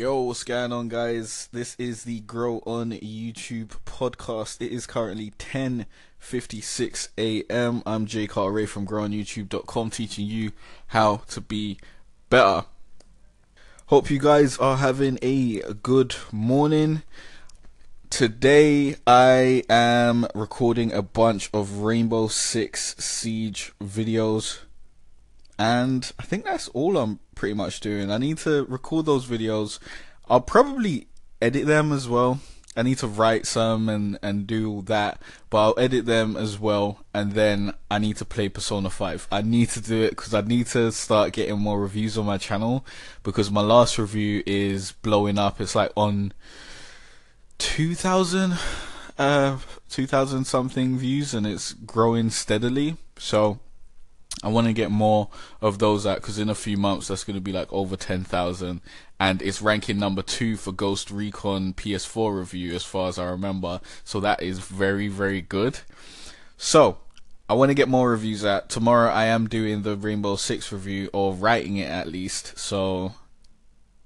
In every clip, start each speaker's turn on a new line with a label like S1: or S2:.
S1: Yo, what's going on, guys? This is the Grow on YouTube podcast. It is currently 10:56 a.m. I'm Jay Carter from GrowOnYouTube.com, teaching you how to be better. Hope you guys are having a good morning. Today, I am recording a bunch of Rainbow Six Siege videos and I think that's all I'm pretty much doing. I need to record those videos. I'll probably edit them as well. I need to write some and, and do all that, but I'll edit them as well, and then I need to play Persona 5. I need to do it because I need to start getting more reviews on my channel because my last review is blowing up. It's like on 2000, uh, 2000 something views, and it's growing steadily. So I want to get more of those out because in a few months that's going to be like over 10,000 and it's ranking number two for Ghost Recon PS4 review as far as I remember. So that is very, very good. So I want to get more reviews out. Tomorrow I am doing the Rainbow Six review or writing it at least. So,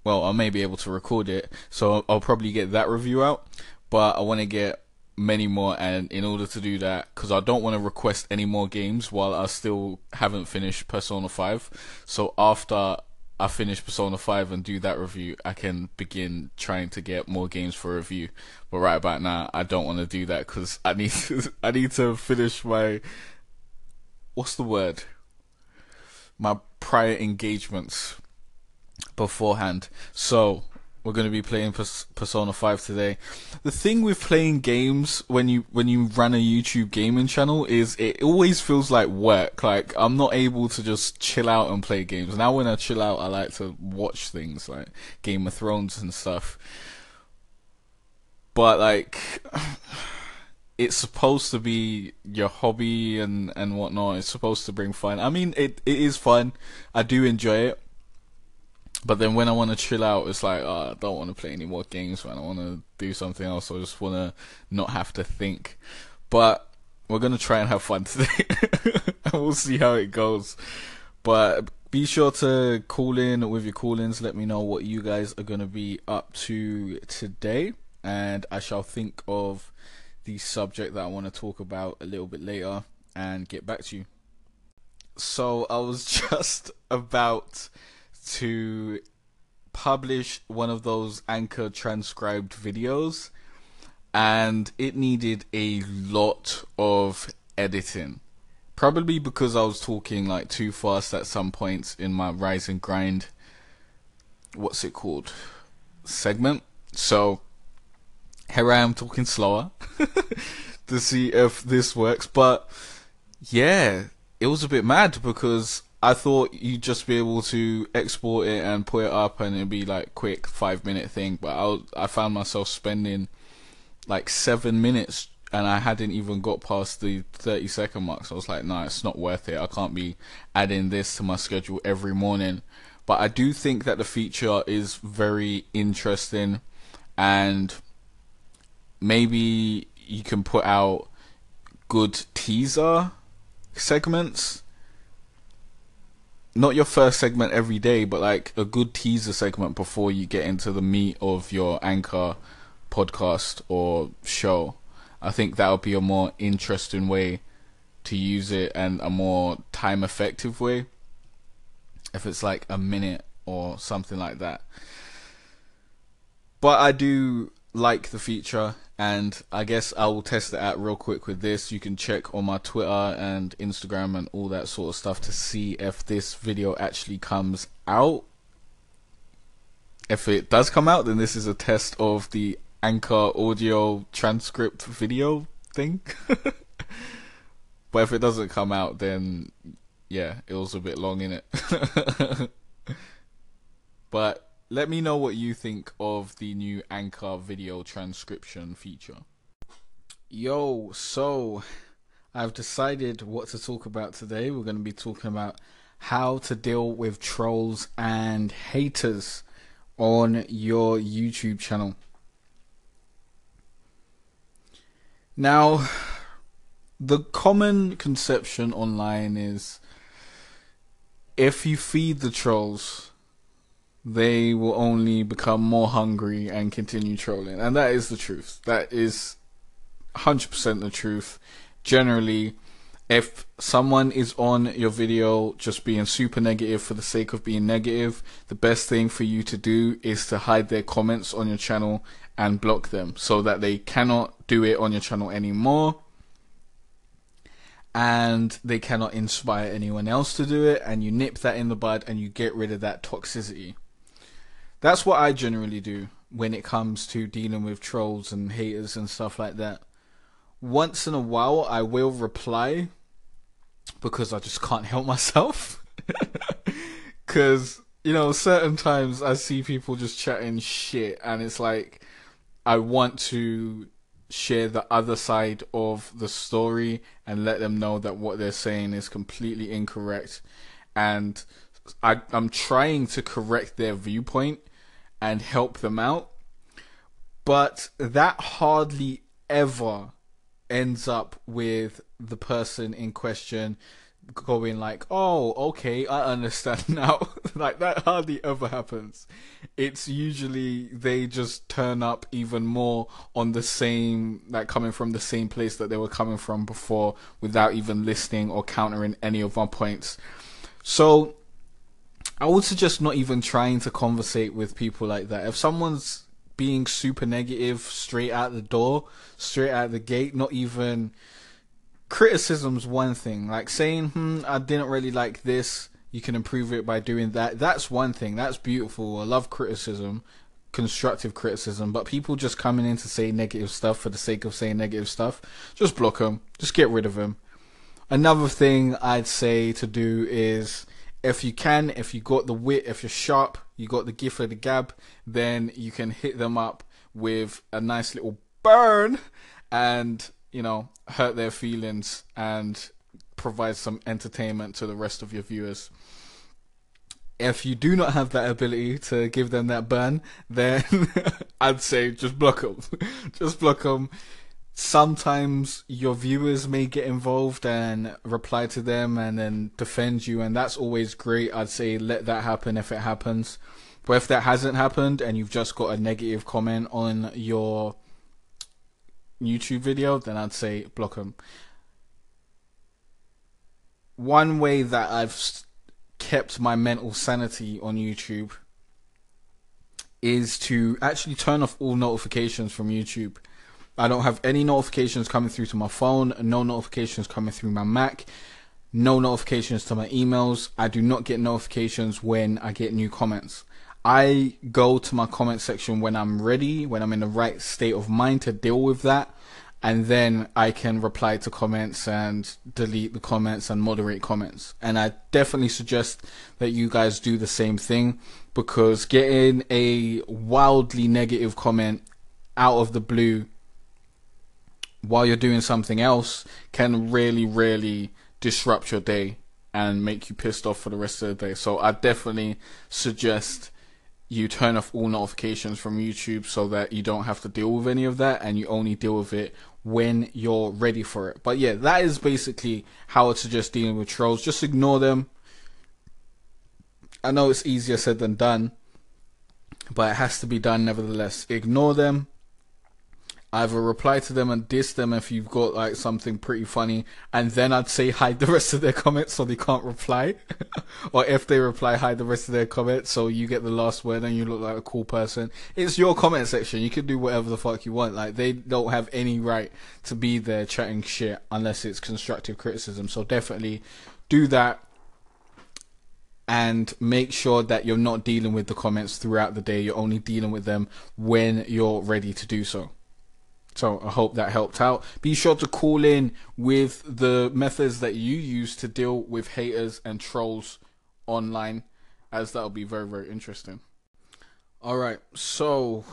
S1: well, I may be able to record it. So I'll probably get that review out. But I want to get many more and in order to do that because i don't want to request any more games while i still haven't finished persona 5 so after i finish persona 5 and do that review i can begin trying to get more games for review. But right about now i don't want to do that because i need to i need to finish my what's the word? My prior engagements beforehand. So we're going to be playing Persona 5 today. The thing with playing games when you when you run a YouTube gaming channel is it always feels like work. Like I'm not able to just chill out and play games. Now when I chill out, I like to watch things like Game of Thrones and stuff. But like it's supposed to be your hobby and and whatnot. It's supposed to bring fun. I mean, it it is fun. I do enjoy it but then when I want to chill out, it's like oh, I don't want to play any more games, man. I want to do something else. I just want to not have to think. But we're gonna try and have fun today, and we'll see how it goes. But be sure to call in with your call-ins. Let me know what you guys are gonna be up to today, and I shall think of the subject that I want to talk about a little bit later and get back to you. So I was just about to publish one of those anchor transcribed videos and it needed a lot of editing. Probably because i was talking like too fast at some points in my rise and grind what's it called segment. So here i am talking slower to see if this works. But yeah it was a bit mad because I thought you'd just be able to export it and put it up and it'd be like quick five minute thing, but I I found myself spending like seven minutes and I hadn't even got past the 30 second mark. So I was like, no, nah, it's not worth it. I can't be adding this to my schedule every morning. But I do think that the feature is very interesting and maybe you can put out good teaser segments not your first segment every day, but like a good teaser segment before you get into the meat of your anchor podcast or show. I think that would be a more interesting way to use it and a more time effective way. If it's like a minute or something like that. But I do like the feature and I guess I will test it out real quick with this. You can check on my Twitter and Instagram and all that sort of stuff to see if this video actually comes out. If it does come out, then this is a test of the Anchor audio transcript video thing. but if it doesn't come out, then yeah, it was a bit long in it. but let me know what you think of the new Anchor video transcription feature. Yo, so I've decided what to talk about today. We're going to be talking about how to deal with trolls and haters on your YouTube channel. Now, the common conception online is if you feed the trolls, they will only become more hungry and continue trolling. And that is the truth. That is 100% the truth. Generally, if someone is on your video just being super negative for the sake of being negative, the best thing for you to do is to hide their comments on your channel and block them so that they cannot do it on your channel anymore and they cannot inspire anyone else to do it and you nip that in the bud and you get rid of that toxicity. That's what I generally do when it comes to dealing with trolls and haters and stuff like that. Once in a while I will reply because I just can't help myself. Cuz you know, certain times I see people just chatting shit and it's like I want to share the other side of the story and let them know that what they're saying is completely incorrect. And I, I'm trying to correct their viewpoint and help them out. But that hardly ever ends up with the person in question going like, "Oh, okay, I understand now." like that hardly ever happens. It's usually they just turn up even more on the same, like coming from the same place that they were coming from before, without even listening or countering any of our points. So, I would suggest not even trying to conversate with people like that. If someone's being super negative straight out the door, straight out the gate, not even criticism's one thing. Like saying, hmm, I didn't really like this, you can improve it by doing that. That's one thing. That's beautiful. I love criticism, constructive criticism. But people just coming in to say negative stuff for the sake of saying negative stuff, just block them. Just get rid of them. Another thing I'd say to do is if you can, if you got the wit, if you're sharp, you got the gift of the gab, then you can hit them up with a nice little burn and you know, hurt their feelings and provide some entertainment to the rest of your viewers. If you do not have that ability to give them that burn, then I'd say just block them. just block them. Sometimes your viewers may get involved and reply to them and then defend you, and that's always great. I'd say let that happen if it happens. But if that hasn't happened and you've just got a negative comment on your YouTube video, then I'd say block them. One way that I've kept my mental sanity on YouTube is to actually turn off all notifications from YouTube. I don't have any notifications coming through to my phone, no notifications coming through my Mac, no notifications to my emails. I do not get notifications when I get new comments. I go to my comment section when I'm ready, when I'm in the right state of mind to deal with that, and then I can reply to comments and delete the comments and moderate comments. And I definitely suggest that you guys do the same thing because getting a wildly negative comment out of the blue while you're doing something else can really, really disrupt your day and make you pissed off for the rest of the day. So I definitely suggest you turn off all notifications from YouTube so that you don't have to deal with any of that and you only deal with it when you're ready for it. But yeah, that is basically how I suggest dealing with trolls. Just ignore them. I know it's easier said than done, but it has to be done nevertheless. Ignore them either reply to them and diss them if you've got like something pretty funny, and then I'd say hide the rest of their comments so they can't reply, or if they reply, hide the rest of their comments so you get the last word and you look like a cool person. It's your comment section. You can do whatever the fuck you want. Like they don't have any right to be there chatting shit unless it's constructive criticism. So definitely do that and make sure that you're not dealing with the comments throughout the day. You're only dealing with them when you're ready to do so. So I hope that helped out. Be sure to call in with the methods that you use to deal with haters and trolls online, as that'll be very, very interesting. All right, so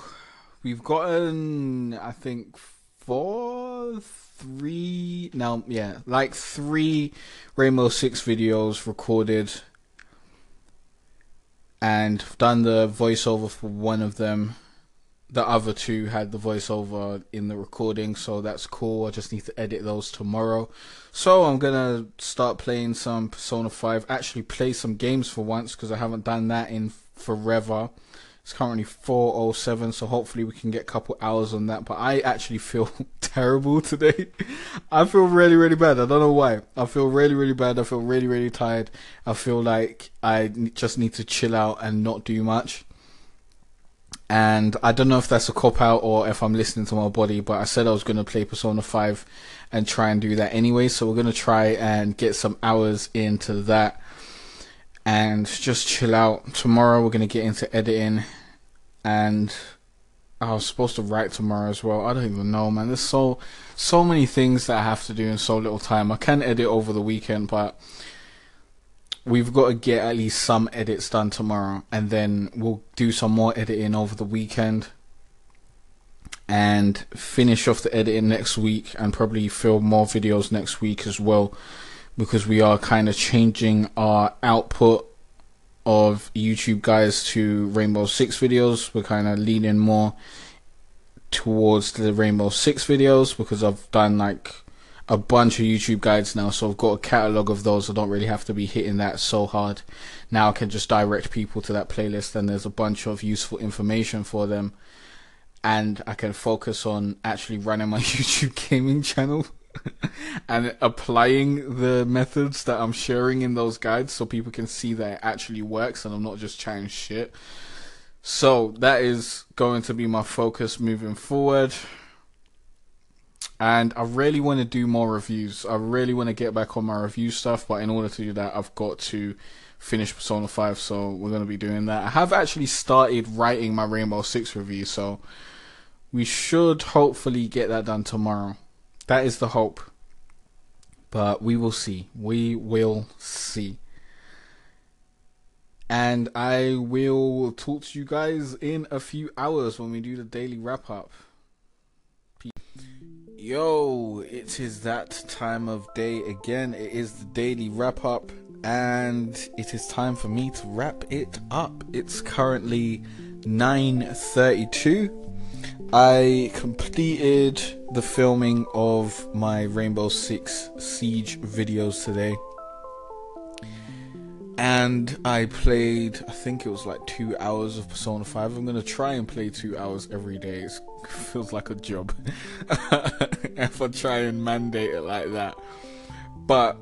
S1: we've gotten, I think, four, three, now, yeah, like three Rainbow Six videos recorded and done the voiceover for one of them the other two had the voiceover in the recording, so that's cool. I just need to edit those tomorrow. So I'm gonna start playing some Persona 5, actually play some games for once, because I haven't done that in forever. It's currently 4:07, so hopefully we can get a couple hours on that. But I actually feel terrible today. I feel really, really bad. I don't know why. I feel really, really bad. I feel really, really tired. I feel like I just need to chill out and not do much. And I don't know if that's a cop out or if I'm listening to my body, but I said I was going to play Persona 5 and try and do that anyway. So we're going to try and get some hours into that and just chill out. Tomorrow we're going to get into editing and I was supposed to write tomorrow as well. I don't even know, man. There's so so many things that I have to do in so little time. I can edit over the weekend, but we've got to get at least some edits done tomorrow, and then we'll do some more editing over the weekend, and finish off the editing next week, and probably film more videos next week as well, because we are kind of changing our output of YouTube guys to Rainbow Six videos. We're kind of leaning more towards the Rainbow Six videos because I've done like a bunch of YouTube guides now, so I've got a catalog of those. I don't really have to be hitting that so hard. Now I can just direct people to that playlist, and there's a bunch of useful information for them, and I can focus on actually running my YouTube gaming channel. and applying the methods that I'm sharing in those guides so people can see that it actually works and I'm not just chatting shit. So that is going to be my focus moving forward. And I really want to do more reviews. I really want to get back on my review stuff, but in order to do that, I've got to finish Persona 5, so we're going to be doing that. I have actually started writing my Rainbow Six review, so we should hopefully get that done tomorrow. That is the hope. But we will see. We will see. And I will talk to you guys in a few hours when we do the daily wrap up. Yo, it is that time of day again. It is the daily wrap up, and it is time for me to wrap it up. It's currently 9:32 I completed the filming of my Rainbow Six Siege videos today. And I played, I think it was like two hours of Persona 5. I'm gonna try and play two hours every day. It feels like a job if I try and mandate it like that. But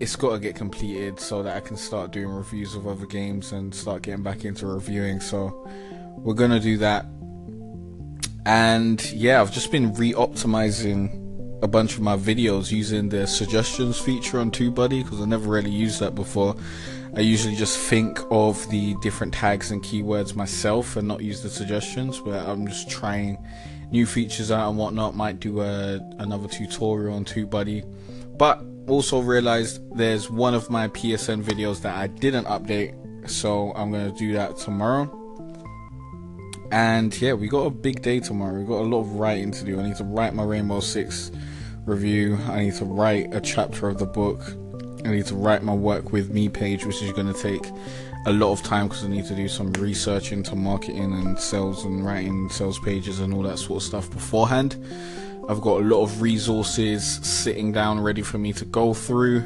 S1: it's got to get completed so that I can start doing reviews of other games and start getting back into reviewing. So we're gonna do that and yeah, I've just been re-optimizing a bunch of my videos using the suggestions feature on TubeBuddy because I never really used that before. I usually just think of the different tags and keywords myself and not use the suggestions, but I'm just trying new features out and whatnot. Might do a, another tutorial on TubeBuddy, but also realized there's one of my PSN videos that I didn't update, so I'm gonna do that tomorrow. And yeah, we got a big day tomorrow. We got a lot of writing to do. I need to write my Rainbow Six review. I need to write a chapter of the book. I need to write my work with me page, which is going to take a lot of time because I need to do some research into marketing and sales and writing sales pages and all that sort of stuff beforehand. I've got a lot of resources sitting down ready for me to go through.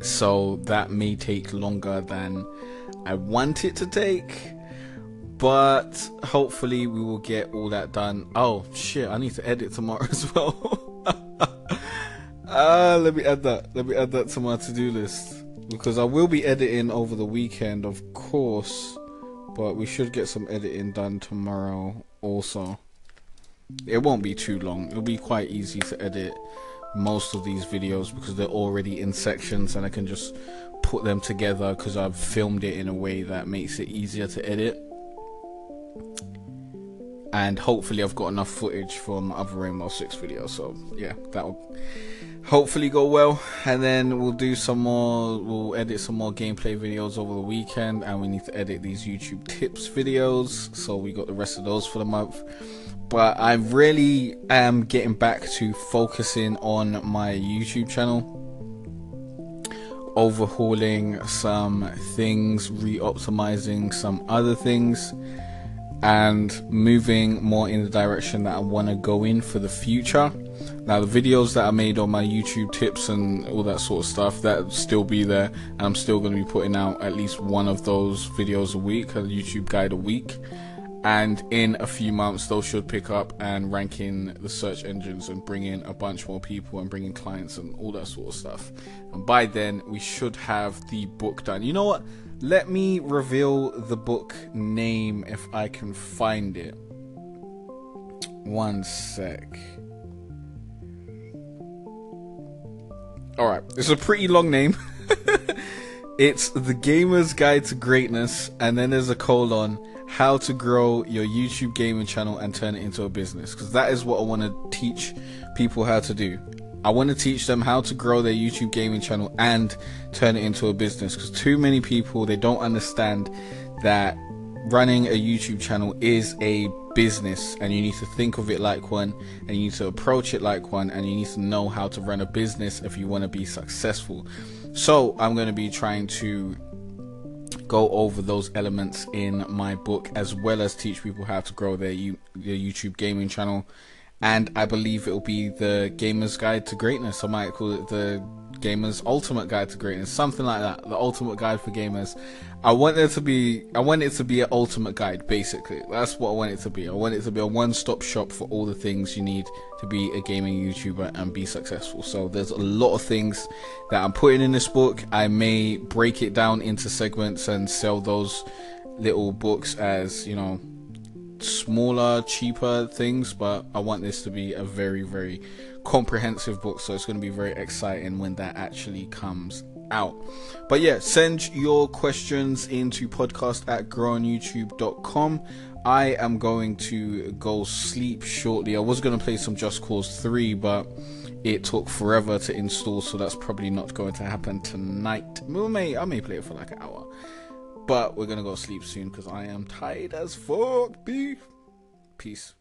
S1: So that may take longer than I want it to take but hopefully we will get all that done. Oh shit, I need to edit tomorrow as well. Uh, let me add that. Let me add that to my to-do list because I will be editing over the weekend, of course, but we should get some editing done tomorrow also. It won't be too long. It'll be quite easy to edit most of these videos because they're already in sections and I can just put them together because I've filmed it in a way that makes it easier to edit and hopefully I've got enough footage from other Rainbow Six videos. So yeah, that'll hopefully go well. And then we'll do some more. We'll edit some more gameplay videos over the weekend, and we need to edit these YouTube tips videos. So we got the rest of those for the month. But I really am getting back to focusing on my YouTube channel overhauling some things, re optimizing some other things, and moving more in the direction that I want to go in for the future. Now, the videos that I made on my YouTube tips and all that sort of stuff, that still be there, and I'm still going to be putting out at least one of those videos a week, a YouTube guide a week. And in a few months, those should pick up and rank in the search engines and bring in a bunch more people and bring in clients and all that sort of stuff. And by then, we should have the book done. You know what? Let me reveal the book name if I can find it. One sec. Alright, it's a pretty long name. it's The Gamer's Guide to Greatness, and then there's a colon how to grow your YouTube gaming channel and turn it into a business. Because that is what I want to teach people how to do. I want to teach them how to grow their YouTube gaming channel and turn it into a business. Because too many people, they don't understand that running a YouTube channel is a business and you need to think of it like one and you need to approach it like one and you need to know how to run a business if you want to be successful. So, I'm going to be trying to go over those elements in my book as well as teach people how to grow their, U- their YouTube gaming channel. And I believe it will be the Gamer's Guide to Greatness. I might call it the Gamer's Ultimate Guide to Greatness, something like that. The Ultimate Guide for Gamers. I want it to be, I want it to be an ultimate guide, basically. That's what I want it to be. I want it to be a one-stop shop for all the things you need to be a gaming YouTuber and be successful. So there's a lot of things that I'm putting in this book. I may break it down into segments and sell those little books as, you know, smaller, cheaper things, but I want this to be a very, very comprehensive book. So it's going to be very exciting when that actually comes out. But yeah, send your questions into podcast at growonyoutube.com. I am going to go sleep shortly. I was going to play some Just Cause 3, but it took forever to install, so that's probably not going to happen tonight. I may, I may play it for like an hour. But we're going to go sleep soon because I am tired as fuck, beef. Peace.